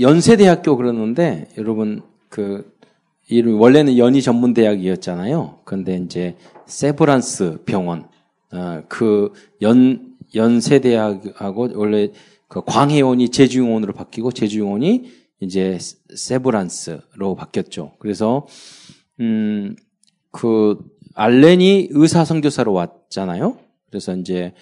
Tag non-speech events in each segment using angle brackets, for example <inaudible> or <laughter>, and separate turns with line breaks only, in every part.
연세대학교 그러는데 여러분 그 이름 원래는 연희 전문 대학이었잖아요. 그런데 이제 세브란스 병원 어, 그연 연세대학하고 원래 그 광해원이 제주용원으로 바뀌고 제주용원이 이제 세브란스로 바뀌었죠. 그래서 음 그 알렌이 의사 선교사로 왔잖아요. 그래서 이제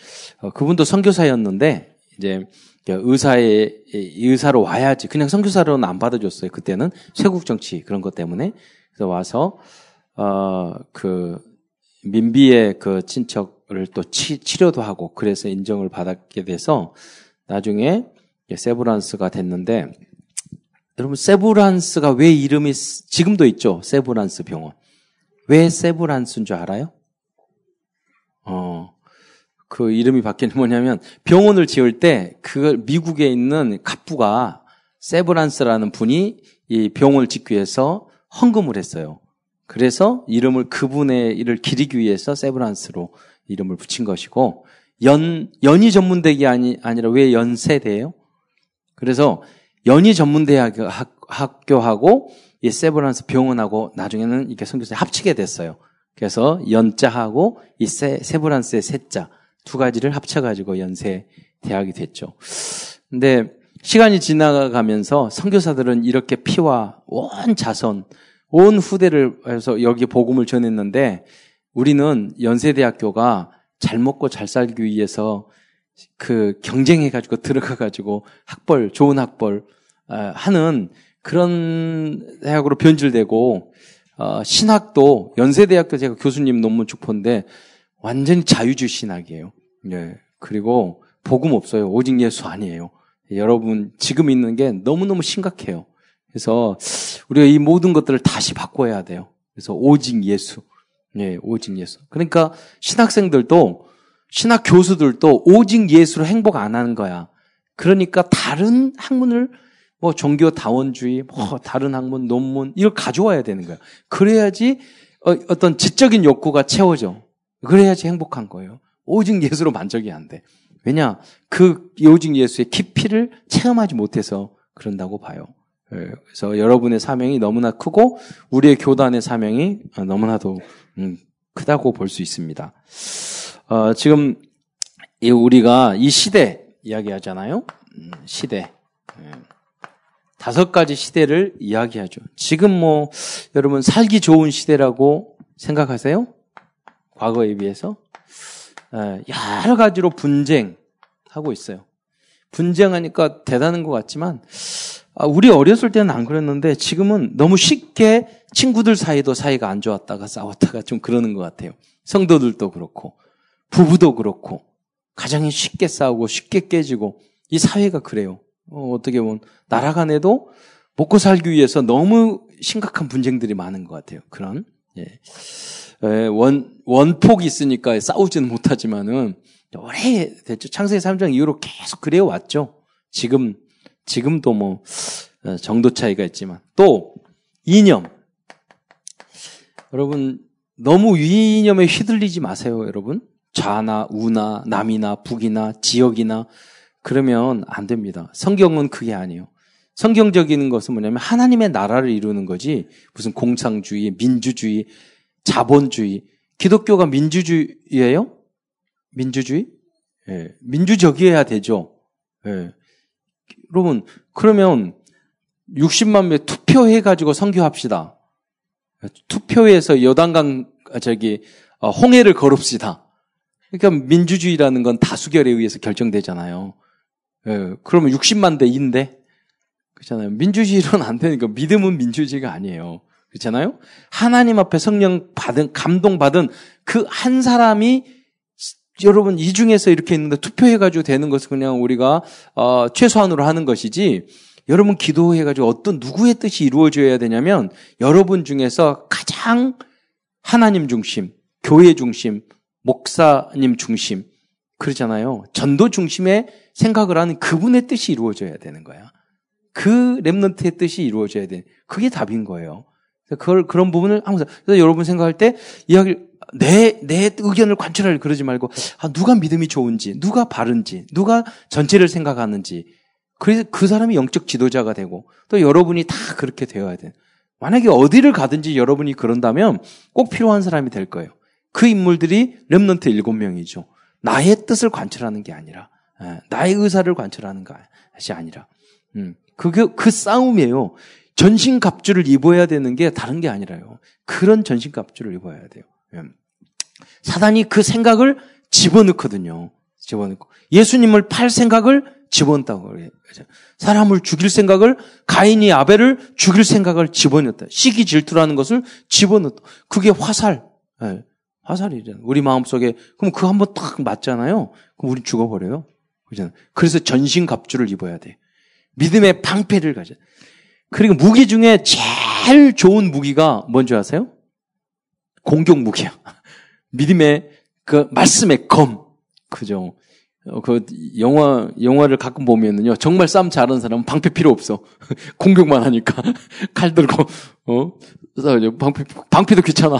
어, 그분도 선교사였는데 이제 의사의 의사로 와야지. 그냥 선교사로는 안 받아줬어요. 그때는 쇄국 정치 그런 것 때문에. 그래서 와서 어그 민비의 그 친척을 또 치, 치료도 하고 그래서 인정을 받았게 돼서 나중에 세브란스가 됐는데 여러분 세브란스가 왜 이름이 지금도 있죠? 세브란스 병원. 왜 세브란스인 줄 알아요? 어, 그 이름이 바뀐 뭐냐면 병원을 지을 때 그걸 미국에 있는 갑부가 세브란스라는 분이 이 병원을 짓기 위해서 헌금을 했어요. 그래서 이름을 그분의 일을 기리기 위해서 세브란스로 이름을 붙인 것이고 연 연희 전문대학이 아니 아니라 왜 연세대예요? 그래서 연희 전문대학 학교하고 이 세브란스 병원하고 나중에는 이렇게 선교사 합치게 됐어요. 그래서 연자하고 이 세, 세브란스의 세자 두 가지를 합쳐가지고 연세 대학이 됐죠. 근데 시간이 지나가면서 선교사들은 이렇게 피와 온 자손, 온 후대를 해서 여기 복음을 전했는데 우리는 연세대학교가 잘 먹고 잘 살기 위해서 그 경쟁해가지고 들어가가지고 학벌, 좋은 학벌 아, 하는 그런 대학으로 변질되고 어, 신학도 연세대학교 제가 교수님 논문 축포인데 완전히 자유주의 신학이에요. 예. 그리고 복음 없어요. 오직 예수 아니에요. 여러분 지금 있는 게 너무너무 심각해요. 그래서 우리가 이 모든 것들을 다시 바꿔야 돼요. 그래서 오직 예수. 예, 오직 예수. 그러니까 신학생들도 신학 교수들도 오직 예수로 행복 안 하는 거야. 그러니까 다른 학문을 뭐 종교 다원주의, 뭐 다른 학문, 논문 이걸 가져와야 되는 거야. 그래야지 어, 떤 지적인 욕구가 채워져. 그래야지 행복한 거예요. 오직 예수로 만족이 안 돼. 왜냐? 그 오직 예수의 깊이를 체험하지 못해서 그런다고 봐요. 예, 그래서 여러분의 사명이 너무나 크고 우리의 교단의 사명이 너무나도 음, 크다고 볼 수 있습니다. 어, 지금 우리가 이 시대 이야기하잖아요. 음, 시대. 예. 다섯 가지 시대를 이야기하죠. 지금 뭐 여러분 살기 좋은 시대라고 생각하세요? 과거에 비해서 예, 여러 가지로 분쟁하고 있어요. 분쟁하니까 대단한 것 같지만 아, 우리 어렸을 때는 안 그랬는데 지금은 너무 쉽게 친구들 사이도 사이가 안 좋았다가 싸웠다가 좀 그러는 것 같아요. 성도들도 그렇고 부부도 그렇고 가정이 쉽게 싸우고 쉽게 깨지고 이 사회가 그래요. 어, 떻게 보면 나라 간에도 먹고 살기 위해서 너무 심각한 분쟁들이 많은 것 같아요. 그런 예. 원 원폭이 있으니까 싸우지는 못하지만은 오래 됐죠. 창세기 3장 이후로 계속 그래 왔죠. 지금 지금도 뭐 어, 정도 차이가 있지만 또 이념 여러분 너무 이념에 휘둘리지 마세요, 여러분. 좌나 우나 남이나 북이나 지역이나 그러면 안 됩니다. 성경은 그게 아니에요. 성경적인 것은 뭐냐면 하나님의 나라를 이루는 거지 무슨 공상주의, 민주주의, 자본주의. 기독교가 민주주의예요? 민주주의? 예. 민주적이어야 되죠. 예. 여러분 그러면 60만 명 투표해 가지고 선교합시다. 투표해서 여당강 저기 어, 홍해를 걸읍시다. 그러니까 민주주의라는 건 다수결에 의해서 결정되잖아요. 예, 그러면 60만 대 2인데 그렇잖아요. 민주주의로는 안 되니까 믿음은 민주주의가 아니에요. 그렇잖아요. 하나님 앞에 성령 받은 감동 받은 그 한 사람이 여러분 이 중에서 이렇게 있는데 투표해가지고 되는 것은 그냥 우리가 어, 최소한으로 하는 것이지. 여러분 기도해가지고 어떤 누구의 뜻이 이루어져야 되냐면 여러분 중에서 가장 하나님 중심, 교회 중심, 목사님 중심 그러잖아요. 전도 중심의 생각을 하는 그분의 뜻이 이루어져야 되는 거야. 그 랩런트의 뜻이 이루어져야 돼. 그게 답인 거예요. 그걸 그런 부분을 항상 그래서 여러분 생각할 때 이야기를 내 내 의견을 관철하려 그러지 말고 아, 누가 믿음이 좋은지, 누가 바른지, 누가 전체를 생각하는지 그래서 그 사람이 영적 지도자가 되고 또 여러분이 다 그렇게 되어야 돼. 만약에 어디를 가든지 여러분이 그런다면 꼭 필요한 사람이 될 거예요. 그 인물들이 렘넌트 일곱 명이죠. 나의 뜻을 관철하는 게 아니라 예, 나의 의사를 관철하는 것이 아니라 음, 그게 그 싸움이에요. 전신 갑주를 입어야 되는 게 다른 게 아니라요. 그런 전신 갑주를 입어야 돼요. 예. 사단이 그 생각을 집어넣거든요. 집어넣고 예수님을 팔 생각을 집어넣다고 그래요. 사람을 죽일 생각을 가인이 아벨을 죽일 생각을 집어넣었다. 시기 질투라는 것을 집어넣었다. 그게 화살. 네. 화살이잖아요. 우리 마음속에 그럼 그한번딱 맞잖아요. 그럼 우리 죽어버려요. 그잖아요. 그래서 전신 갑주를 입어야 돼. 믿음의 방패를 가져. 그리고 무기 중에 제일 좋은 무기가 뭔지 아세요? 공격 무기야. <laughs> 믿음의 그 말씀의 검. 그죠? 어, 그 영화 영화를 가끔 보면은요 정말 싸움 잘하는 사람은 방패 필요 없어. <laughs> 공격만 하니까. <laughs> 칼 들고 어? 방패 방패도 귀찮아.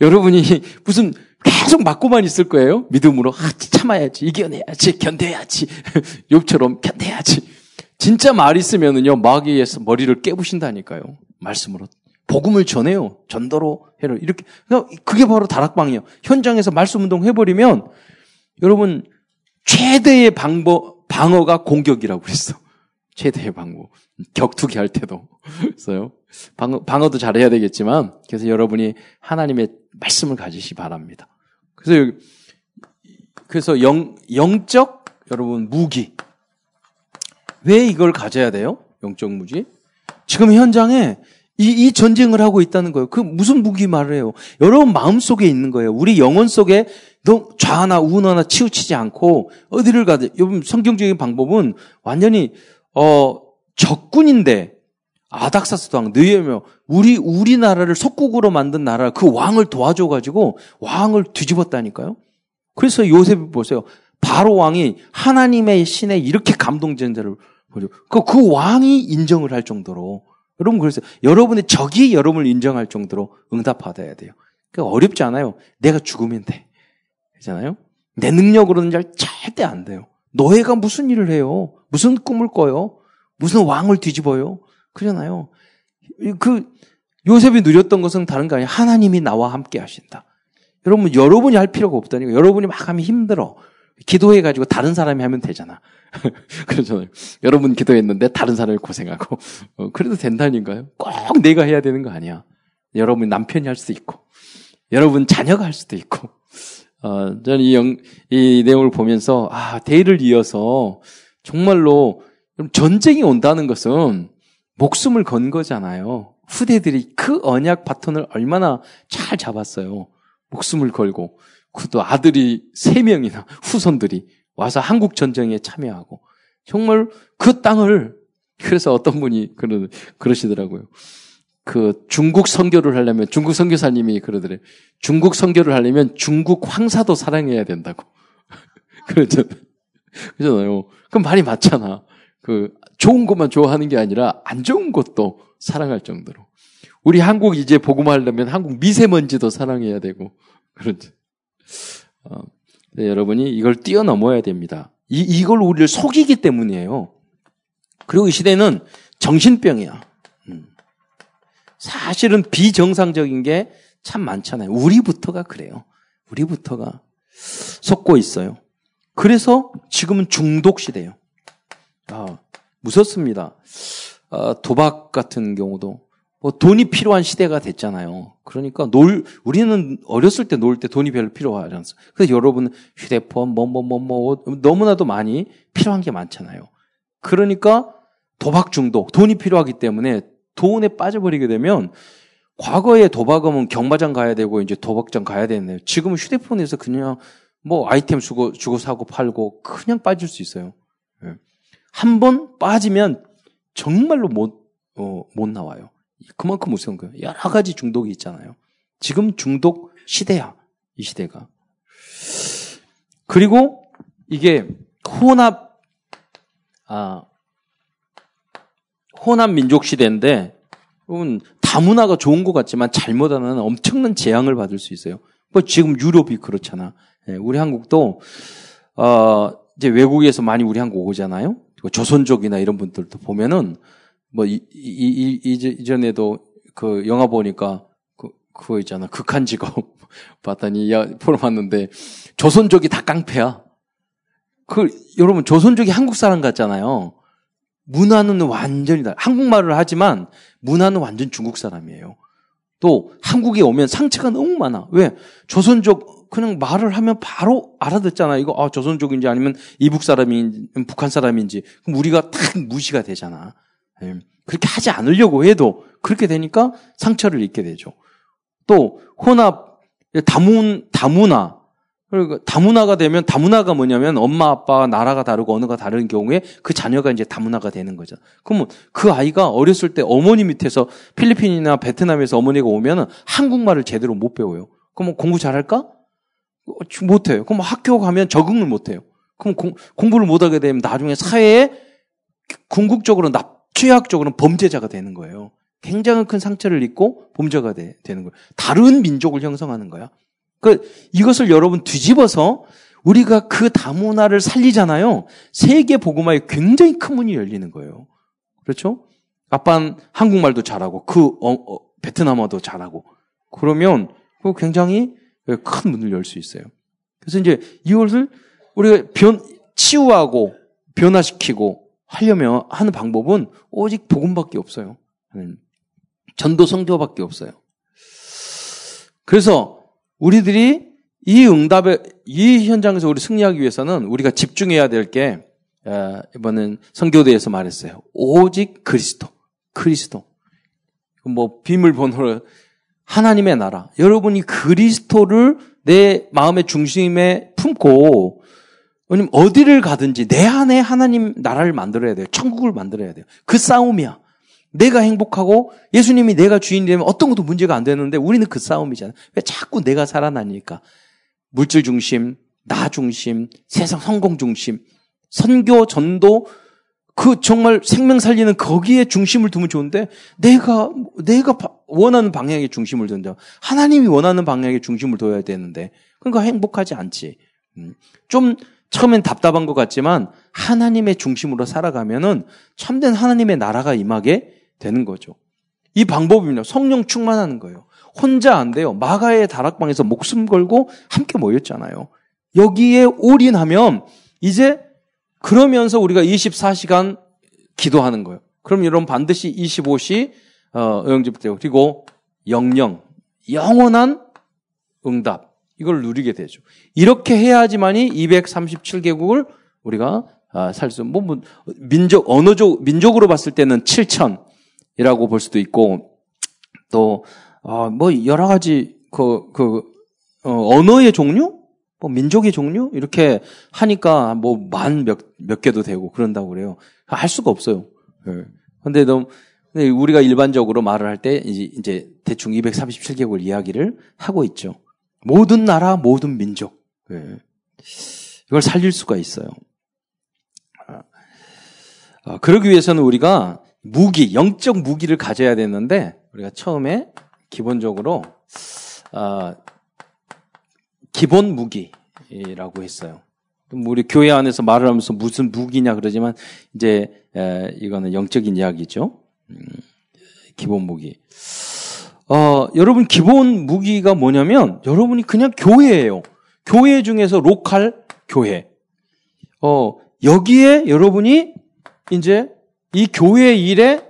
여러분이 무슨 계속 맞고만 있을 거예요? 믿음으로. 아 참아야지. 이겨내야지. 견뎌야지. 욕처럼 견뎌야지 진짜 말 있으면은요 마귀에서 머리를 깨부신다니까요 말씀으로 복음을 전해요 전도로 해를 이렇게 그게 바로 다락방이에요 현장에서 말씀 운동 해버리면 여러분 최대의 방법, 방어가 공격이라고 그랬어. 최대의 방법. 격투기 할 때도. 그래서요. 방어, 방어도 잘해야 되겠지만, 그래서 여러분이 하나님의 말씀을 가지시 바랍니다. 그래서, 그래서 영, 영적, 여러분, 무기. 왜 이걸 가져야 돼요? 영적 무기? 지금 현장에 이, 이 전쟁을 하고 있다는 거예요. 그 무슨 무기 말을 해요? 여러분 마음 속에 있는 거예요. 우리 영혼 속에 너 좌나 우나나 치우치지 않고 어디를 가든 여러분 성경적인 방법은 완전히 어 적군인데 아닥사스 왕 느헤며 우리 우리나라를 속국으로 만든 나라 그 왕을 도와줘 가지고 왕을 뒤집었다니까요. 그래서 요셉이 보세요. 바로 왕이 하나님의 신에 이렇게 감동전자를 보죠. 그, 그 왕이 인정을 할 정도로 여러분 그래서 여러분의 적이 여러분을 인정할 정도로 응답받아야 돼요. 그러니까 어렵지 않아요. 내가 죽으면 돼. 그렇잖아요? 내 능력으로는 잘 절대 안 돼요. 노예가 무슨 일을 해요? 무슨 꿈을 꿔요? 무슨 왕을 뒤집어요? 그러잖아요. 그 요셉이 누렸던 것은 다른 거 아니에요. 하나님이 나와 함께 하신다. 여러분 여러분이 할 필요가 없다니까. 여러분이 막 하면 힘들어. 기도해 가지고 다른 사람이 하면 되잖아. <laughs> 그렇잖아요. 여러분 기도했는데 다른 사람이 고생하고. 어, 그래도 된다니까요. 꼭 내가 해야 되는 거 아니야. 여러분 남편이 할 수도 있고, 여러분 자녀가 할 수도 있고. 어, 저는 이, 영, 이 내용을 보면서, 아, 대를 이어서 정말로 전쟁이 온다는 것은 목숨을 건 거잖아요. 후대들이 그 언약 바톤을 얼마나 잘 잡았어요. 목숨을 걸고. 그도 아들이 세 명이나 후손들이 와서 한국 전쟁에 참여하고 정말 그 땅을 그래서 어떤 분이 그러 그러시더라고요. 그 중국 선교를 하려면 중국 선교사님이 그러더래. 중국 선교를 하려면 중국 황사도 사랑해야 된다고. <laughs> 그렇죠. 그러잖아요. 그럼 말이 맞잖아. 그 좋은 것만 좋아하는 게 아니라 안 좋은 것도 사랑할 정도로. 우리 한국 이제 복음하려면 한국 미세먼지도 사랑해야 되고 그렇죠. 어, 네, 여러분이 이걸 뛰어넘어야 됩니다. 이, 이걸 우리를 속이기 때문이에요. 그리고 이 시대는 정신병이야. 음. 사실은 비정상적인 게 참 많잖아요. 우리부터가 그래요. 우리부터가 속고 있어요. 그래서 지금은 중독 시대예요. 아, 무섭습니다. 아, 도박 같은 경우도 뭐 돈이 필요한 시대가 됐잖아요. 그러니까 놀 우리는 어렸을 때 놀 때 돈이 별로 필요하지 않습니다. 그래서 여러분 휴대폰 뭐뭐 뭐뭐 뭐, 뭐, 너무나도 많이 필요한 게 많잖아요. 그러니까 도박 중독, 돈이 필요하기 때문에 돈에 빠져버리게 되면 과거에 도박하면 경마장 가야 되고 이제 도박장 가야 되는데 지금은 휴대폰에서 그냥 뭐 아이템 주고 주고 사고 팔고 그냥 빠질 수 있어요. 예. 한번 빠지면 정말로 못, 어, 못 나와요. 그만큼 무서운 거예요. 여러 가지 중독이 있잖아요. 지금 중독 시대야. 이 시대가. 그리고 이게 혼합, 아, 혼합 민족 시대인데, 여러분, 다문화가 좋은 것 같지만 잘못하면 엄청난 재앙을 받을 수 있어요. 뭐 지금 유럽이 그렇잖아. 예, 우리 한국도, 어, 이제 외국에서 많이 우리 한국 오잖아요. 뭐 조선족이나 이런 분들도 보면은 뭐 이, 이, 이, 이전에도 그 영화 보니까 그, 그거 있잖아. 극한 직업 <laughs> 봤더니 야, 보러 봤는데 조선족이 다 깡패야. 그 여러분 조선족이 한국 사람 같잖아요. 문화는 완전히 다 한국말을 하지만 문화는 완전 중국 사람이에요. 또 한국에 오면 상처가 너무 많아. 왜? 조선족 그냥 말을 하면 바로 알아듣잖아. 이거 아, 조선족인지 아니면 이북 사람인지 북한 사람인지 그럼 우리가 탁 무시가 되잖아. 예. 그렇게 하지 않으려고 해도 그렇게 되니까 상처를 입게 되죠. 또 혼합 다문 다문화 그리고 다문화가 되면 다문화가 뭐냐면 엄마 아빠 나라가 다르고 언어가 다른 경우에 그 자녀가 이제 다문화가 되는 거죠. 그러면 그 아이가 어렸을 때 어머니 밑에서 필리핀이나 베트남에서 어머니가 오면은 한국말을 제대로 못 배워요. 그러면 공부 잘할까? 어, 못해요. 그럼 학교 가면 적응을 못해요. 그럼 공, 공부를 못하게 되면 나중에 사회에 궁극적으로 납, 취약적으로는 범죄자가 되는 거예요. 굉장히 큰 상처를 입고 범죄가 되, 는 거예요. 다른 민족을 형성하는 거야. 그 이것을 여러분 뒤집어서 우리가 그 다문화를 살리잖아요. 세계 복음화에 굉장히 큰 문이 열리는 거예요. 그렇죠? 아빠는 한국말도 잘하고 그 어, 어, 베트남어도 잘하고 그러면 그 굉장히 큰 문을 열 수 있어요. 그래서 이제 이것을 우리가 변 치유하고 변화시키고 하려면 하는 방법은 오직 복음밖에 없어요. 전도 성교밖에 없어요. 그래서 우리들이 이 응답에 이 현장에서 우리 승리하기 위해서는 우리가 집중해야 될게 어, 이번엔 성교대에서 말했어요. 오직 그리스도, 그리스도. 뭐 비밀 번호를 하나님의 나라. 여러분이 그리스도를 내 마음의 중심에 품고 왜냐면 어디를 가든지 내 안에 하나님 나라를 만들어야 돼요. 천국을 만들어야 돼요. 그 싸움이야. 내가 행복하고 예수님이 내가 주인이 되면 어떤 것도 문제가 안 되는데 우리는 그 싸움이잖아. 왜 자꾸 내가 살아나니까. 물질 중심, 나 중심, 세상 성공 중심, 선교, 전도, 그 정말 생명 살리는 거기에 중심을 두면 좋은데 내가, 내가 원하는 방향에 중심을 둔다. 하나님이 원하는 방향에 중심을 둬야 되는데 그러니까 행복하지 않지. 음. 좀 처음엔 답답한 것 같지만 하나님의 중심으로 살아가면은 참된 하나님의 나라가 임하게 되는 거죠. 이 방법입니다. 성령 충만하는 거예요. 혼자 안 돼요. 마가의 다락방에서 목숨 걸고 함께 모였잖아요. 여기에 올인하면 이제 그러면서 우리가 24시간 기도하는 거예요. 그럼 여러분 반드시 25시 어, 응집되고 그리고 영영 영원한 응답 이걸 누리게 되죠. 이렇게 해야지만이 237개국을 우리가 아, 살수 뭐, 뭐 민족 언어적 민족으로 봤을 때는 7천 이라고 볼 수도 있고, 또, 어, 뭐, 여러 가지, 그, 그, 어, 언어의 종류? 뭐, 민족의 종류? 이렇게 하니까 뭐, 만 몇, 몇 개도 되고 그런다고 그래요. 할 수가 없어요. 예. 근데 너무, 우리가 일반적으로 말을 할 때, 이제, 이제 대충 237개국 이야기를 하고 있죠. 모든 나라, 모든 민족. 예. 이걸 살릴 수가 있어요. 아, 아 그러기 위해서는 우리가 무기, 영적 무기를 가져야 되는데 우리가 처음에 기본적으로 어, 기본 무기라고 했어요. 우리 교회 안에서 말을 하면서 무슨 무기냐 그러지만 이제 에, 이거는 영적인 이야기죠. 음, 기본 무기. 어, 여러분 기본 무기가 뭐냐면 여러분이 그냥 교회예요. 교회 중에서 local 교회. 어, 여기에 여러분이 이제 이 교회 일에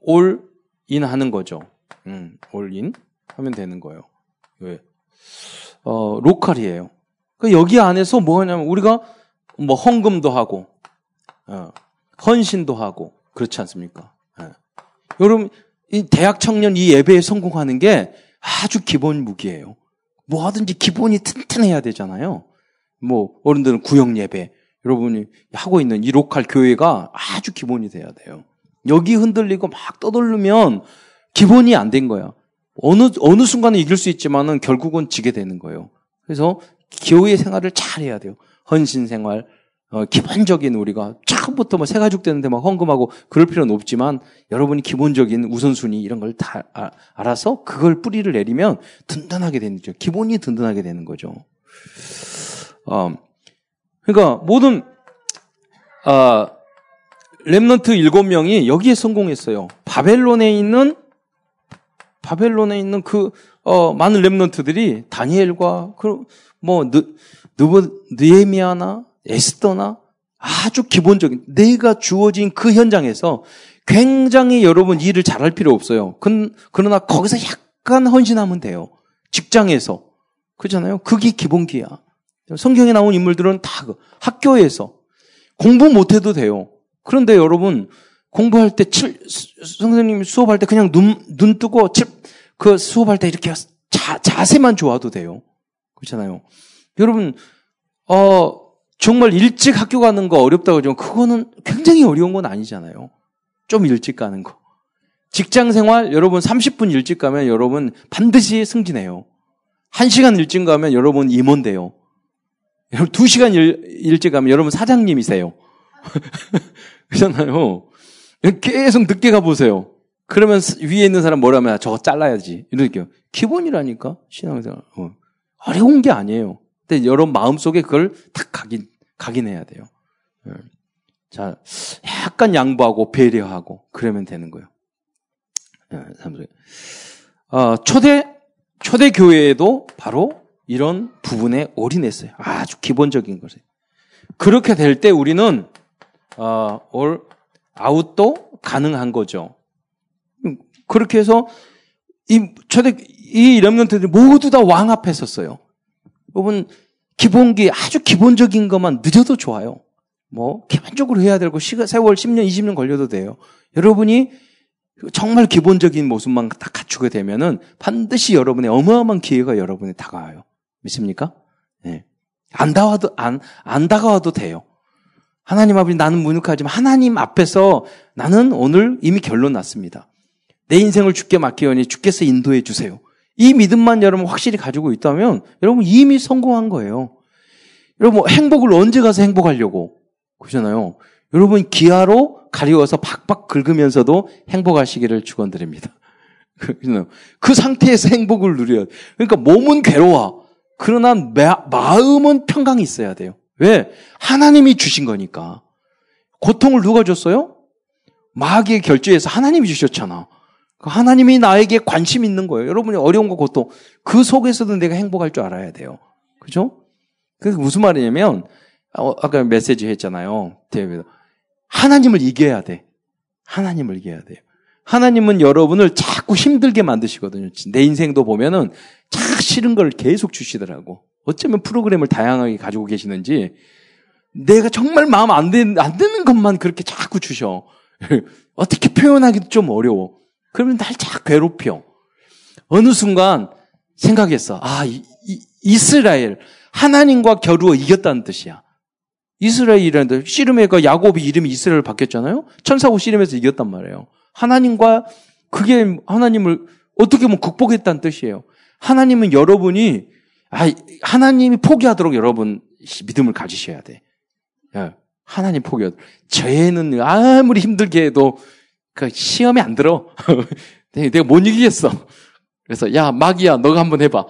올인 하는 거죠. 음, 올인 하면 되는 거예요. 왜? 어, local이에요. 그 여기 안에서 뭐 하냐면 우리가 뭐 헌금도 하고, 어, 헌신도 하고, 그렇지 않습니까? 예. 여러분, 이 대학 청년 이 예배에 성공하는 게 아주 기본 무기예요. 뭐 하든지 기본이 튼튼해야 되잖아요. 뭐, 어른들은 구역 예배, 여러분이 하고 있는 이 로컬 교회가 아주 기본이 돼야 돼요. 여기 흔들리고 막 떠돌르면 기본이 안 된 거야. 어느, 어느 순간에 이길 수 있지만은 결국은 지게 되는 거예요. 그래서 교회 생활을 잘 해야 돼요. 헌신 생활, 어, 기본적인 우리가 처음부터 뭐 새가족 되는데 막 헌금하고 그럴 필요는 없지만 여러분이 기본적인 우선순위 이런 걸다 아, 알아서 그걸 뿌리를 내리면 든든하게 되는 거죠. 기본이 든든하게 되는 거죠. 어, 그러니까 모든 어, 렘넌트 일곱 명이 여기에 성공했어요. 바벨론에 있는 바벨론에 있는 그 어, 많은 렘넌트들이 다니엘과 그뭐 느브 느에미아나 에스더나 아주 기본적인 내가 주어진 그 현장에서 굉장히 여러분 일을 잘할 필요 없어요. 그, 그러나 거기서 약간 헌신하면 돼요. 직장에서 그렇잖아요. 그게 기본기야. 성경에 나온 인물들은 다그 학교에서 공부 못해도 돼요. 그런데 여러분 공부할 때 칠, 선생님 수업할 때 그냥 눈, 눈 뜨고 칠, 그 수업할 때 이렇게 자, 자세만 좋아도 돼요. 그렇잖아요. 여러분, 어, 정말 일찍 학교 가는 거 어렵다고 하지만 그거는 굉장히 어려운 건 아니잖아요. 좀 일찍 가는 거. 직장 생활 여러분 30분 일찍 가면 여러분 반드시 승진해요. 1시간 일찍 가면 여러분 임원 돼요. 여러분 2시간 일, 일찍 가면 여러분 사장님이세요. <laughs> 그렇잖아요. 계속 늦게 가보세요. 그러면 위에 있는 사람 뭐라면 저거 잘라야지. 이렇게 기본이라니까 신앙생활. 어. 어려운 게 아니에요. 근데 여러분 마음속에 그걸 탁 각인 각인해야 돼요. 예. 자, 약간 양보하고 배려하고 그러면 되는 거예요. 예, 어, 초대 초대 교회에도 바로 이런 부분에 올인했어요. 아주 기본적인 것에 그렇게 될 때 우리는 어, 올 아웃도 가능한 거죠. 그렇게 해서 이 초대 이 렘넌트들이 모두 다 왕 앞에 섰어요. 여러분 기본기 아주 기본적인 것만 늦어도 좋아요. 뭐 기본적으로 해야 되고 시간 세월 10년 20년 걸려도 돼요. 여러분이 정말 기본적인 모습만 다 갖추게 되면은 반드시 여러분의 어마어마한 기회가 여러분에 다가와요. 믿습니까? 네. 안 다와도 안, 안 다가와도 돼요. 하나님 앞에 나는 무능하지만 하나님 앞에서 나는 오늘 이미 결론 났습니다. 내 인생을 주께 맡기오니 주께서 인도해 주세요. 이 믿음만 여러분 확실히 가지고 있다면 여러분 이미 성공한 거예요. 여러분 행복을 언제 가서 행복하려고 그러잖아요. 여러분 기아로 가리워서 박박 긁으면서도 행복하시기를 축원드립니다. <laughs> 그 상태에서 행복을 누려야 돼. 그러니까 몸은 괴로워. 그러나 마음은 평강이 있어야 돼요. 왜? 하나님이 주신 거니까. 고통을 누가 줬어요? 마귀의 결제에서 하나님이 주셨잖아. 그 하나님이 나에게 관심 있는 거예요. 여러분이 어려운 거 고통 그 속에서도 내가 행복할 줄 알아야 돼요. 그죠? 그게 무슨 말이냐면 어, 아까 메시지 했잖아요. 하나님을 이겨야 돼. 하나님을 이겨야 돼요. 하나님은 여러분을 자꾸 힘들게 만드시거든요. 내 인생도 보면은 참 싫은 걸 계속 주시더라고. 어쩌면 프로그램을 다양하게 가지고 계시는지 내가 정말 마음 안, 되, 안 되는 것만 그렇게 자꾸 주셔. <laughs> 어떻게 표현하기도 좀 어려워. 그러면 날 자꾸 괴롭혀. 어느 순간 생각했어. 아, 이, 이, 이스라엘. 하나님과 겨루어 이겼다는 뜻이야. 이스라엘이라는 씨름의 그 야곱이 이름이 이스라엘 바뀌었잖아요. 천사고 씨름에서 이겼단 말이에요. 하나님과 그게 하나님을 어떻게 보면 극복했다는 뜻이에요. 하나님은 여러분이 아, 하나님이 포기하도록 여러분 믿음을 가지셔야 돼. 예, 하나님 포기하. 저애는 아무리 힘들게 해도 그 시험에 안 들어. <laughs> 내가 못 이기겠어. 그래서 야 마귀야 너가 한번 해봐.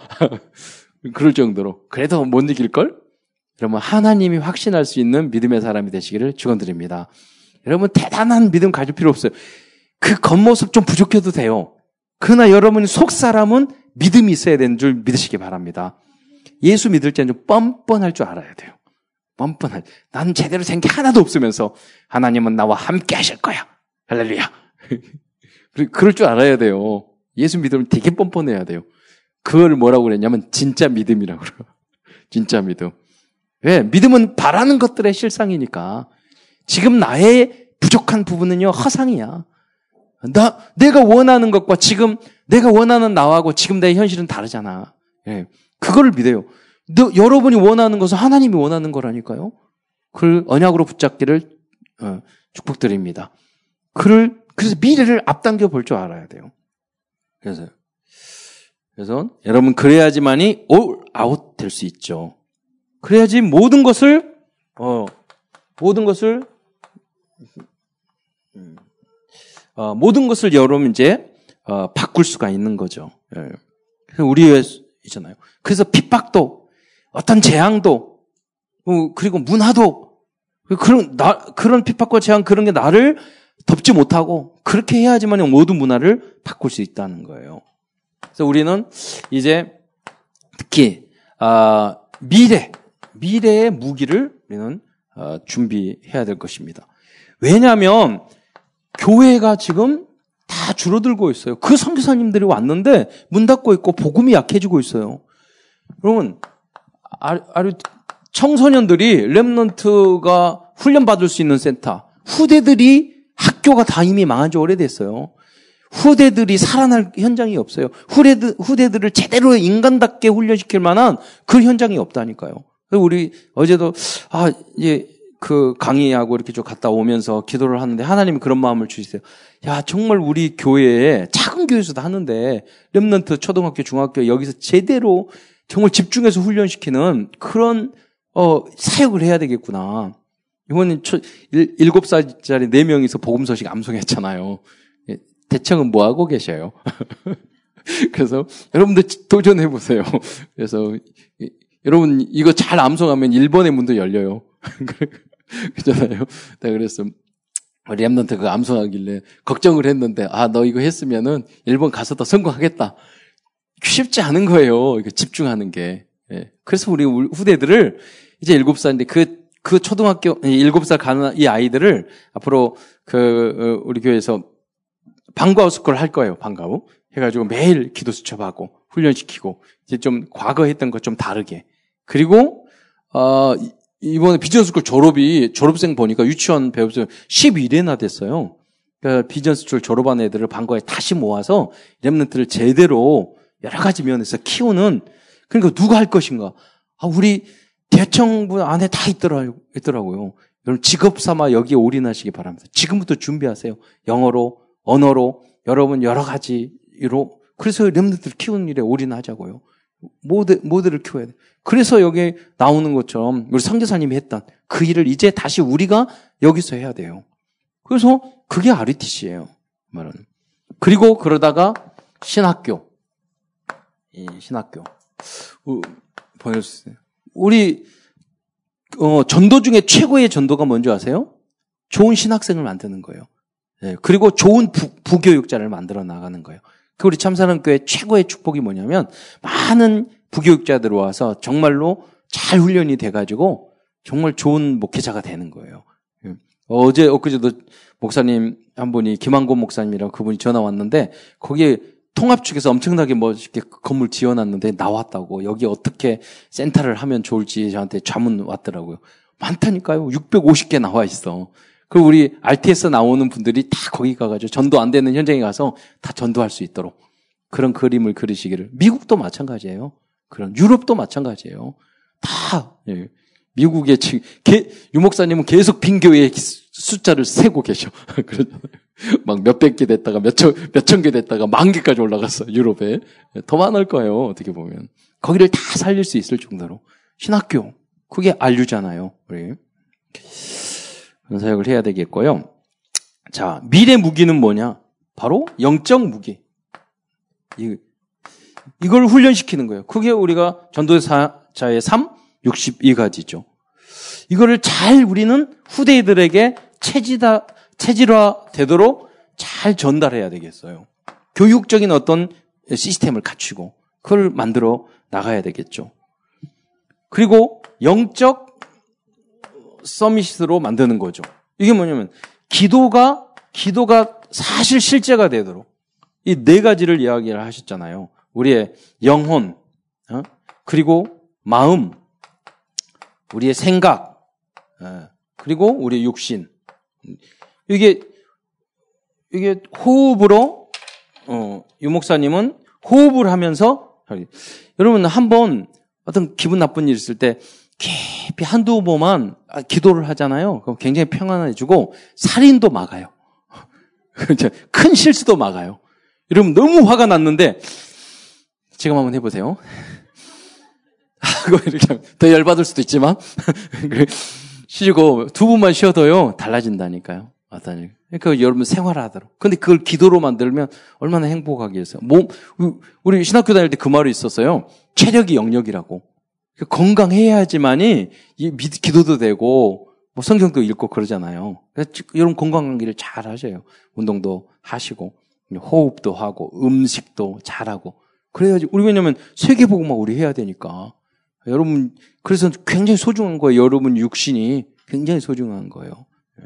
<laughs> 그럴 정도로 그래도 못 이길 걸? 여러분 하나님이 확신할 수 있는 믿음의 사람이 되시기를 축원드립니다. 여러분 대단한 믿음 가질 필요 없어요. 그 겉모습 좀 부족해도 돼요. 그러나 여러분 속 사람은 믿음이 있어야 되는 줄 믿으시기 바랍니다. 예수 믿을 때는 좀 뻔뻔할 줄 알아야 돼요. 뻔뻔할. 나는 제대로 생기 하나도 없으면서 하나님은 나와 함께 하실 거야. 할렐루야. 그럴 줄 알아야 돼요. 예수 믿으면 되게 뻔뻔해야 돼요. 그걸 뭐라고 그랬냐면 진짜 믿음이라고 그래요. <laughs> 진짜 믿음. 왜? 믿음은 바라는 것들의 실상이니까. 지금 나의 부족한 부분은요, 허상이야. 나, 내가 원하는 것과 지금 내가 원하는 나하고 지금 내 현실은 다르잖아. 예. 그거를 믿어요. 너, 여러분이 원하는 것은 하나님이 원하는 거라니까요. 그걸 언약으로 붙잡기를 어, 축복드립니다. 그를 그래서 미래를 앞당겨 볼 줄 알아야 돼요. 그래서 그래서 여러분 그래야지만이 올 아웃 될 수 있죠. 그래야지 모든 것을 어 모든 것을 음, 어, 모든 것을 여러분 이제 어, 바꿀 수가 있는 거죠. 예. 우리의 있잖아요. 그래서 핍박도 어떤 재앙도 어, 그리고 문화도 그런, 나, 그런 핍박과 제한 그런 게 나를 덮지 못하고 그렇게 해야지만 모든 문화를 바꿀 수 있다는 거예요. 그래서 우리는 이제 특히, 아, 미래, 미래의 무기를 우리는 어, 준비해야 될 것입니다. 왜냐하면 교회가 지금 다 줄어들고 있어요. 그 선교사님들이 왔는데 문 닫고 있고 복음이 약해지고 있어요. 여러분, 아주 청소년들이 랩런트가 훈련 받을 수 있는 센터, 후대들이 학교가 다 이미 망한 지 오래됐어요. 후대들이 살아날 현장이 없어요. 후대들, 후대들을 제대로 인간답게 훈련시킬 만한 그 현장이 없다니까요. 우리 어제도 아 이제 그 강의하고 이렇게 좀 갔다 오면서 기도를 하는데 하나님이 그런 마음을 주시세요. 야 정말 우리 교회에 작은 교회에서도 하는데 렘넌트 초등학교 중학교 여기서 제대로 정말 집중해서 훈련시키는 그런 어 사역을 해야 되겠구나. 이번에 일곱 살짜리 네 명이서 복음 소식 암송했잖아요. 예, 대청은 뭐 하고 계셔요? <laughs> 그래서 여러분들 도전해 보세요. <laughs> 그래서 여러분 이거 잘 암송하면 일본의 문도 열려요. <laughs> 그잖아요. 내가 그랬어. 엠넌트 그 암송하길래 걱정을 했는데 아 너 이거 했으면은 일본 가서도 성공하겠다. 쉽지 않은 거예요. 이거 집중하는 게. 예. 그래서 우리 후대들을 이제 일곱 살인데 그, 그 초등학교, 일곱 살 가는 이 아이들을 앞으로 그, 어, 우리 교회에서 방과후 school 할 거예요. 방과후. 해가지고 매일 기도 수첩하고 훈련시키고 이제 좀 과거 했던 것 좀 다르게. 그리고, 어, 이번에 비전 school 졸업이, 졸업생 보니까 유치원 배우생 11회나 됐어요. 그러니까 비전 school 졸업한 애들을 방과에 다시 모아서 remnant를 제대로 여러 가지 면에서 키우는, 그러니까 누가 할 것인가. 아, 우리 대청부 안에 다 있더라, 있더라고요. 여러분 직업 삼아 여기에 올인하시기 바랍니다. 지금부터 준비하세요. 영어로, 언어로, 여러분 여러 가지로. 그래서 렘넌트를 키우는 일에 올인하자고요. 모델, 모델을 키워야 돼. 그래서 여기 나오는 것처럼 우리 성교사님이 했던 그 일을 이제 다시 우리가 여기서 해야 돼요. 그래서 그게 RTC예요. 말은. 그리고 그러다가 신학교. 이 신학교. 보여주세요. 우리 어, 전도 중에 최고의 전도가 뭔지 아세요? 좋은 신학생을 만드는 거예요. 네, 그리고 좋은 부, 부교육자를 만들어 나가는 거예요. 그 우리 참사랑교회 최고의 축복이 뭐냐면 많은 부교육자들 와서 정말로 잘 훈련이 돼가지고 정말 좋은 목회자가 되는 거예요. 예. 어제 엊그제도 목사님 한 분이 김한곤 목사님이라고 그분이 전화 왔는데 거기에 통합 측에서 엄청나게 뭐 이렇게 건물 지어놨는데 나왔다고 여기 어떻게 센터를 하면 좋을지 저한테 자문 왔더라고요. 많다니까요. 650개 나와 있어. 그리고 우리 RTS 나오는 분들이 다 거기 가가지고 전도 안 되는 현장에 가서 다 전도할 수 있도록 그런 그림을 그리시기를. 미국도 마찬가지예요. 그런 유럽도 마찬가지예요. 다 예. 미국의 지금 유목사님은 계속 빈 교회의 숫자를 세고 계셔. <laughs> 막 몇백 개 됐다가 몇천 몇천 개 됐다가 만 개까지 올라갔어 유럽에 더 많을 거예요. 어떻게 보면 거기를 다 살릴 수 있을 정도로 신학교 그게 안류잖아요. 우리. 그런 사역을 해야 되겠고요. 자, 미래 무기는 뭐냐? 바로 영적 무기. 이, 이걸 훈련시키는 거예요. 그게 우리가 전도자의 삶 62가지죠. 이거를 잘 우리는 후대들에게 체지다, 체질화 되도록 잘 전달해야 되겠어요. 교육적인 어떤 시스템을 갖추고 그걸 만들어 나가야 되겠죠. 그리고 영적 서밋으로 만드는 거죠. 이게 뭐냐면 기도가 기도가 사실 실제가 되도록 이 네 가지를 이야기를 하셨잖아요. 우리의 영혼, 어? 그리고 마음, 우리의 생각, 어, 그리고 우리의 육신. 이게 이게 호흡으로 어, 유 목사님은 호흡을 하면서 여러분 한번 어떤 기분 나쁜 일 있을 때 깊이 한두 번만 기도를 하잖아요. 그럼 굉장히 평안해지고 살인도 막아요. <laughs> 큰 실수도 막아요. 여러분 너무 화가 났는데 지금 한번 해보세요. <laughs> 하고 이렇게 더 열받을 수도 있지만 <laughs> 쉬고 두 분만 쉬어도요 달라진다니까요. 맞다니. 그러니까 여러분 생활하도록. 근데 그걸 기도로 만들면 얼마나 행복하겠어요. 몸 우리 신학교 다닐 때 그 말이 있었어요. 체력이 영역이라고. 건강해야지만이 기도도 되고 뭐 성경도 읽고 그러잖아요. 이런 건강관계를 잘 하셔요. 운동도 하시고, 호흡도 하고, 음식도 잘하고. 그래야지, 우리 왜냐면 세계보고만 우리 해야 되니까. 여러분, 그래서 굉장히 소중한 거예요. 여러분 육신이 굉장히 소중한 거예요. 예.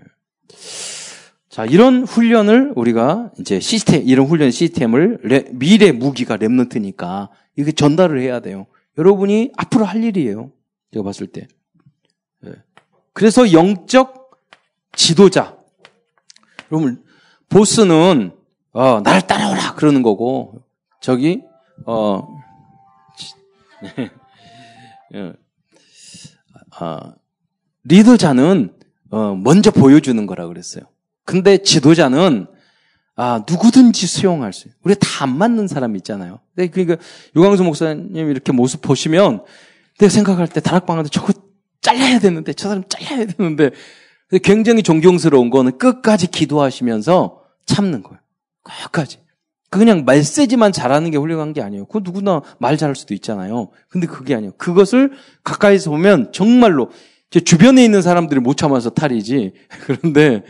자, 이런 훈련을 우리가 이제 시스템, 이런 훈련 시스템을 레, 미래 무기가 랩런트니까 이게 전달을 해야 돼요. 여러분이 앞으로 할 일이에요. 제가 봤을 때. 예. 그래서 영적 지도자. 여러분, 보스는, 어, 나를 따라오라! 그러는 거고, 저기, 어, 예. <laughs> 아, 리더자는 어, 먼저 보여주는 거라 그랬어요. 근데 지도자는 아, 누구든지 수용할 수 있어요. 우리 다 안 맞는 사람 있잖아요. 근데 그러니까 유광수 목사님 이렇게 모습 보시면 내가 생각할 때 다락방한테 저거 잘라야 되는데 저 사람 잘라야 되는데 굉장히 존경스러운 거는 끝까지 기도하시면서 참는 거예요. 끝까지. 그냥 말세지만 잘하는 게 훌륭한 게 아니에요. 그 누구나 말 잘할 수도 있잖아요. 근데 그게 아니에요. 그것을 가까이서 보면 정말로 제 주변에 있는 사람들이 못 참아서 탈이지. <laughs> 그런데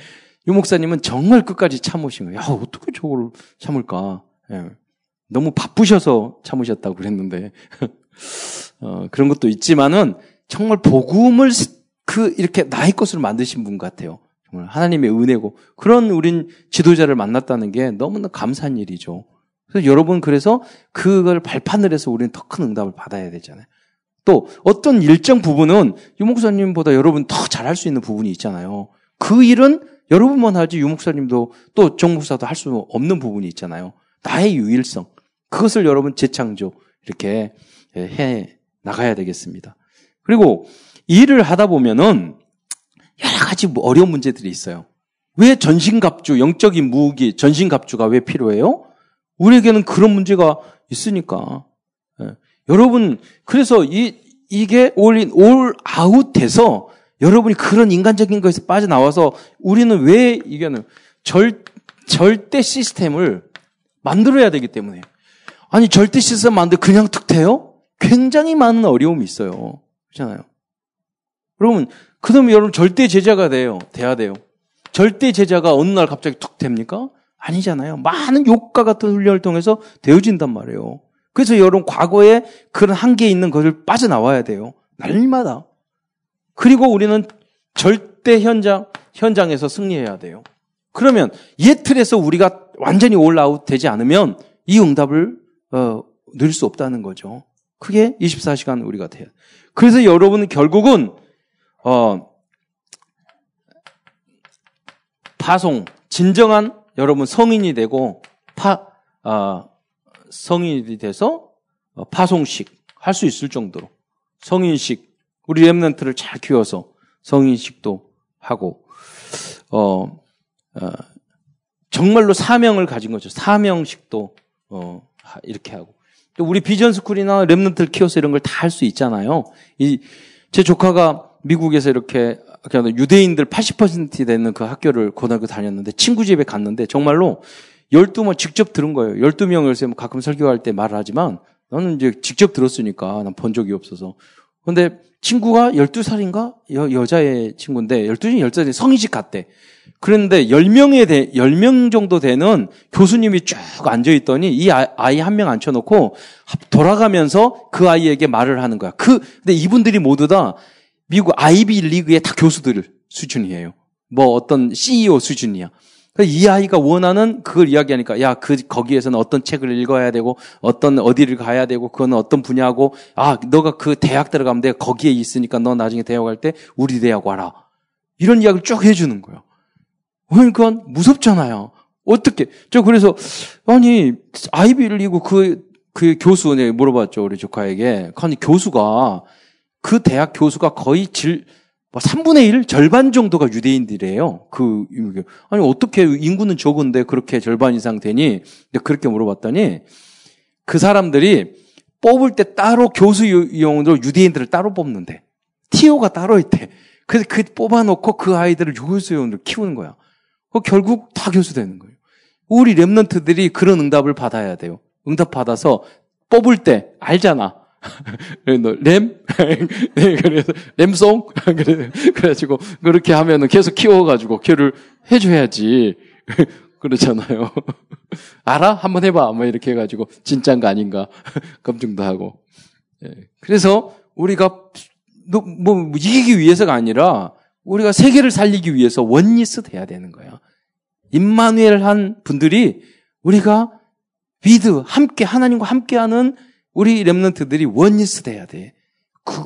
유 목사님은 정말 끝까지 참으신 거예요. 야, 어떻게 저걸 참을까? 예. 너무 바쁘셔서 참으셨다고 그랬는데. <laughs> 어, 그런 것도 있지만은 정말 복음을 그 이렇게 나의 것으로 만드신 분 같아요. 하나님의 은혜고 그런 우린 지도자를 만났다는 게 너무나 감사한 일이죠. 그래서 여러분 그래서 그걸 발판을 해서 우리는 더 큰 응답을 받아야 되잖아요. 또 어떤 일정 부분은 유목사님보다 여러분 더 잘할 수 있는 부분이 있잖아요. 그 일은 여러분만 하지 유목사님도 또 정목사도 할 수 없는 부분이 있잖아요. 나의 유일성 그것을 여러분 재창조 이렇게 해 나가야 되겠습니다. 그리고 일을 하다 보면은 여러 가지 뭐 어려운 문제들이 있어요. 왜 전신갑주, 영적인 무기, 전신갑주가 왜 필요해요? 우리에게는 그런 문제가 있으니까. 예. 여러분, 그래서 이, 이게 올, 올 아웃 돼서 여러분이 그런 인간적인 것에서 빠져나와서 우리는 왜 이게는 절, 절대 시스템을 만들어야 되기 때문에. 아니, 절대 시스템 만들 그냥 툭 돼요? 굉장히 많은 어려움이 있어요. 그렇잖아요. 여러분, 그러면 여러분 절대 제자가 돼요. 돼야 돼요. 절대 제자가 어느 날 갑자기 툭 됩니까? 아니잖아요. 많은 욕과 같은 훈련을 통해서 되어진단 말이에요. 그래서 여러분 과거에 그런 한계에 있는 것을 빠져나와야 돼요. 날마다. 그리고 우리는 절대 현장, 현장에서 승리해야 돼요. 그러면 옛 틀에서 우리가 완전히 올라웃 되지 않으면 이 응답을, 어, 누릴 수 없다는 거죠. 그게 24시간 우리가 돼요. 그래서 여러분은 결국은 어, 파송, 진정한 여러분 성인이 되고 파, 어, 성인이 돼서 어, 파송식 할 수 있을 정도로 성인식 우리 remnant를 잘 키워서 성인식도 하고 어, 어 정말로 사명을 가진 거죠. 사명식도 어, 이렇게 하고 또 우리 비전 school이나 remnant를 키워서 이런 걸 다 할 수 있잖아요. 이 제 조카가 미국에서 이렇게 유대인들 80% 되는 그 학교를 고등학교 다녔는데 친구 집에 갔는데 정말로 12명 직접 들은 거예요. 12명 요새 뭐 가끔 설교할 때 말을 하지만 나는 이제 직접 들었으니까 난 본 적이 없어서. 근데 친구가 12살인가? 여, 여자의 친구인데 12살, 10살이 성인식 갔대. 그런데 10명에 대, 10명 정도 되는 교수님이 쭉 앉아있더니 이 아이 한 명 앉혀놓고 돌아가면서 그 아이에게 말을 하는 거야. 그, 근데 이분들이 모두 다 미국 아이비 리그의 다 교수들 수준이에요. 뭐 어떤 CEO 수준이야. 이 아이가 원하는 그걸 이야기하니까 야 그 거기에서는 어떤 책을 읽어야 되고 어떤 어디를 가야 되고 그거는 어떤 분야고 아 너가 그 대학 들어가면 내가 거기에 있으니까 너 나중에 대학 갈 때 우리 대학 와라 이런 이야기를 쭉 해주는 거예요. 그러니까 무섭잖아요. 어떻게 저 그래서 아니 아이비 리그 그그 그 교수 네 물어봤죠 우리 조카에게 아니 교수가 그 대학 교수가 거의 질, 뭐 3분의 1 절반 정도가 유대인들이에요. 그 아니 어떻게 인구는 적은데 그렇게 절반 이상 되니? 그렇게 물어봤더니 그 사람들이 뽑을 때 따로 교수용으로 유대인들을 따로 뽑는데 티오가 따로 있대. 그래서 그 뽑아놓고 그 아이들을 교수용으로 키우는 거야. 그 결국 다 교수 되는 거예요. 우리 랩런트들이 그런 응답을 받아야 돼요. 응답 받아서 뽑을 때 알잖아. <laughs> 너 램? <laughs> 네, 그래서 램송? <laughs> 그래, 그래가지고 그렇게 하면은 계속 키워가지고 교를 해줘야지. 그렇잖아요. 알아? 한번 해봐. 뭐 이렇게 해가지고 진짠가 아닌가 검증도 하고. 예. 그래서 우리가 뭐 이기기 위해서가 아니라 우리가 세계를 살리기 위해서 원리스 돼야 되는 거야. 임마누엘 한 분들이 우리가 with 함께 하나님과 함께하는 우리 remnant들이 oneness 돼야 돼. 그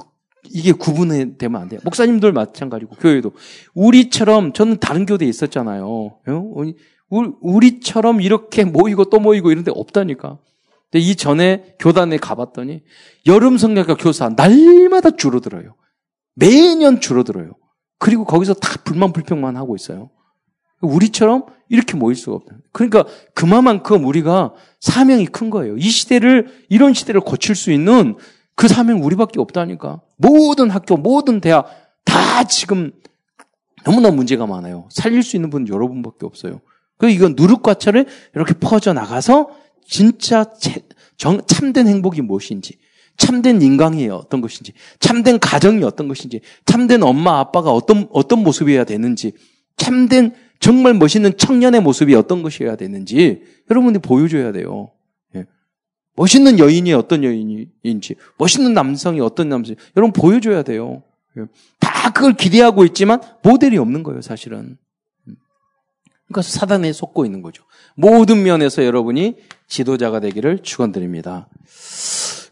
이게 구분이 되면 안 돼요. 목사님들 마찬가지고 교회도 우리처럼 저는 다른 교단에 있었잖아요. 어? 우리처럼 이렇게 모이고 또 모이고 이런 데 없다니까. 근데 이 전에 교단에 가봤더니 여름 성경학교가 날마다 줄어들어요. 매년 줄어들어요. 그리고 거기서 다 불만 불평만 하고 있어요. 우리처럼 이렇게 모일 수가 없다. 그러니까 그만큼 우리가 사명이 큰 거예요. 이 시대를 이런 시대를 고칠 수 있는 그 사명 우리밖에 없다니까. 모든 학교, 모든 대학 다 지금 너무나 문제가 많아요. 살릴 수 있는 분 여러분밖에 없어요. 그 이건 누룩과철을 이렇게 퍼져 나가서 진짜 정, 참된 행복이 무엇인지, 참된 인간이 어떤 것인지, 참된 가정이 어떤 것인지, 참된 엄마 아빠가 어떤 어떤 모습이어야 되는지, 참된 정말 멋있는 청년의 모습이 어떤 것이어야 되는지 여러분들이 보여줘야 돼요. 예. 멋있는 여인이 어떤 여인인지, 멋있는 남성이 어떤 남성, 여러분 보여줘야 돼요. 예. 다 그걸 기대하고 있지만 모델이 없는 거예요, 사실은. 그러니까 사단에 속고 있는 거죠. 모든 면에서 여러분이 지도자가 되기를 축원드립니다.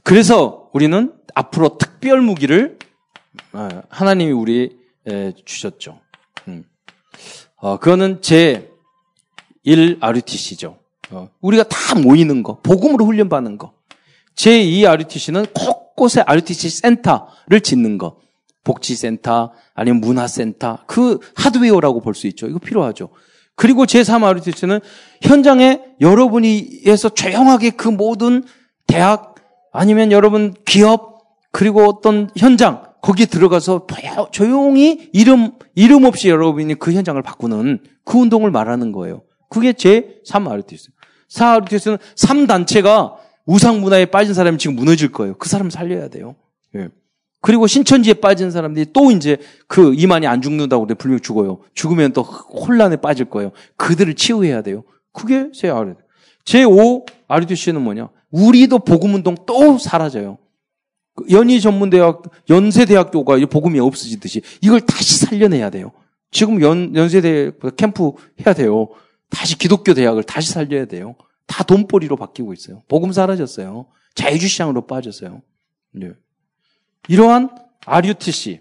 그래서 우리는 앞으로 특별 무기를 어, 하나님이 우리 주셨죠. 음. 어, 그거는 제 1 RUTC죠. 어, 우리가 다 모이는 거, 복음으로 훈련받는 거. 제 2 RUTC는 곳곳에 RUTC 센터를 짓는 거. 복지센터, 아니면 문화센터, 그 하드웨어라고 볼 수 있죠. 이거 필요하죠. 그리고 제3 RUTC는 현장에 여러분이에서 조용하게 그 모든 대학, 아니면 여러분 기업, 그리고 어떤 현장, 거기에 들어가서 조용히 이름, 이름 없이 여러분이 그 현장을 바꾸는 그 운동을 말하는 거예요. 그게 제3 RTS. 4 RTS는 3단체가 우상 문화에 빠진 사람이 지금 무너질 거예요. 그 사람 살려야 돼요. 예. 그리고 신천지에 빠진 사람들이 또 이제 그 이만이 안 죽는다고 그래 분명히 죽어요. 죽으면 또 혼란에 빠질 거예요. 그들을 치유해야 돼요. 그게 제 RT. 제5 RTC는 뭐냐? 우리도 복음 운동 또 사라져요. 그 연희 전문대학, 연세대학교가 복음이 없어지듯이 이걸 다시 살려내야 돼요. 지금 연, 연세대 캠프 해야 돼요. 다시 기독교 대학을 다시 살려야 돼요. 다 돈벌이로 바뀌고 있어요. 복음 사라졌어요. 자유주의 시장으로 빠졌어요. 네. 이러한 RUTC,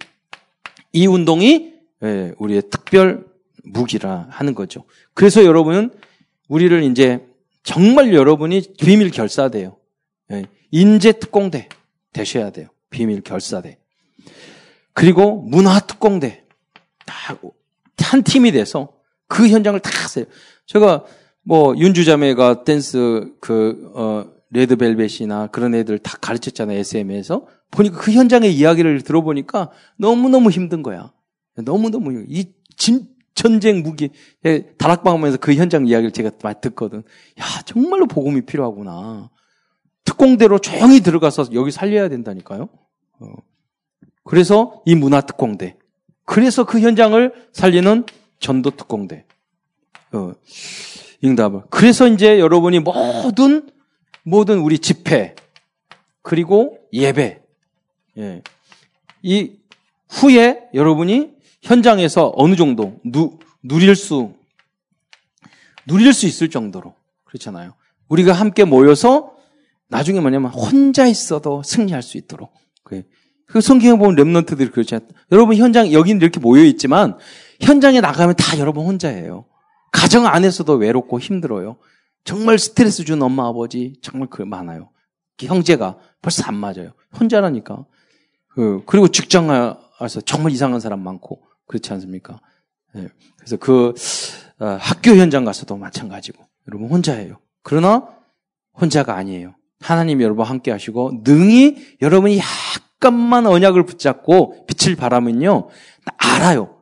이 운동이 예, 우리의 특별 무기라 하는 거죠. 그래서 여러분은 우리를 이제 정말 여러분이 비밀 결사돼요. 예, 인재 특공대. 되셔야 돼요. 비밀 결사대. 그리고 문화 특공대. 한 팀이 돼서 그 현장을 다 하세요. 제가 뭐 윤주자매가 댄스 그 어, 레드벨벳이나 그런 애들 다 가르쳤잖아요. SM에서. 보니까 그 현장의 이야기를 들어보니까 너무 너무 힘든 거야. 너무 너무 이 진, 전쟁 무기 다락방 하면서 그 현장 이야기를 제가 많이 듣거든. 야, 정말로 복음이 필요하구나. 특공대로 조용히 들어가서 여기 살려야 된다니까요. 어. 그래서 이 문화 특공대. 그래서 그 현장을 살리는 전도 특공대. 어, 응답을. 그래서 이제 여러분이 모든 모든 우리 집회 그리고 예배. 예. 이 후에 여러분이 현장에서 어느 정도 누, 누릴 수 누릴 수 있을 정도로 그렇잖아요. 우리가 함께 모여서 나중에 뭐냐면 혼자 있어도 승리할 수 있도록. 그 성경에 보면 랩런트들이 그렇지 않 여러분 현장 여기는 이렇게 모여 있지만 현장에 나가면 다 여러분 혼자예요. 가정 안에서도 외롭고 힘들어요. 정말 스트레스 준 엄마 아버지 정말 그 많아요. 형제가 벌써 안 맞아요. 혼자라니까. 그 그리고 직장 가서 정말 이상한 사람 많고 그렇지 않습니까? 네. 그래서 그 어, 학교 현장 가서도 마찬가지고 여러분 혼자예요. 그러나 혼자가 아니에요. 하나님 여러분 함께 하시고 능히 여러분이 약간만 언약을 붙잡고 빛을 바라면요 알아요.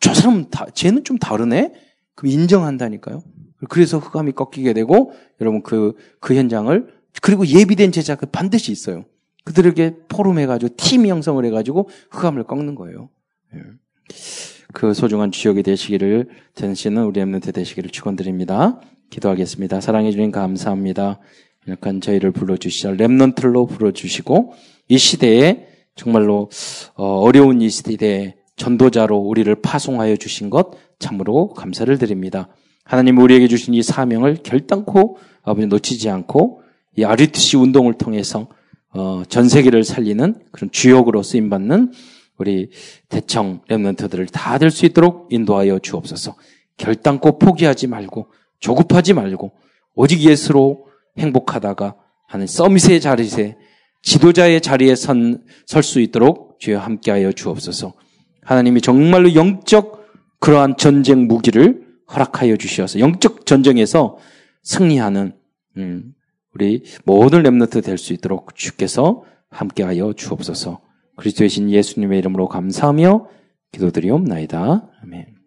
저 사람은 다 쟤는 좀 다르네. 그럼 인정한다니까요. 그래서 흑암이 꺾이게 되고 여러분 그그 그 현장을 그리고 예비된 제자가 반드시 있어요. 그들에게 포럼해가지고 팀 형성을 해가지고 흑암을 꺾는 거예요. 예. 그 소중한 주역이 되시기를 전시는 우리 엠런트 되시기를 축원드립니다. 기도하겠습니다. 사랑해 주님 감사합니다. 약간 저희를 불러주시자 렘넌트로 불러주시고 이 시대에 정말로 어, 어려운 이 시대에 전도자로 우리를 파송하여 주신 것 참으로 감사를 드립니다. 하나님 우리에게 주신 이 사명을 결단코 아버지 놓치지 않고 이 아리트시 운동을 통해서 어, 전 세계를 살리는 그런 주역으로 쓰임 받는 우리 대청 렘넌트들을 다 될 수 있도록 인도하여 주옵소서. 결단코 포기하지 말고 조급하지 말고 오직 예수로 행복하다가 하는 서밋의 자리에 지도자의 자리에 선설수 있도록 주여 함께하여 주옵소서. 하나님이 정말로 영적 그러한 전쟁 무기를 허락하여 주시어서 영적 전쟁에서 승리하는 음, 우리 모든 렘너트 될 수 있도록 주께서 함께하여 주옵소서. 그리스도의 신 예수님의 이름으로 감사하며 기도드리옵나이다. 아멘.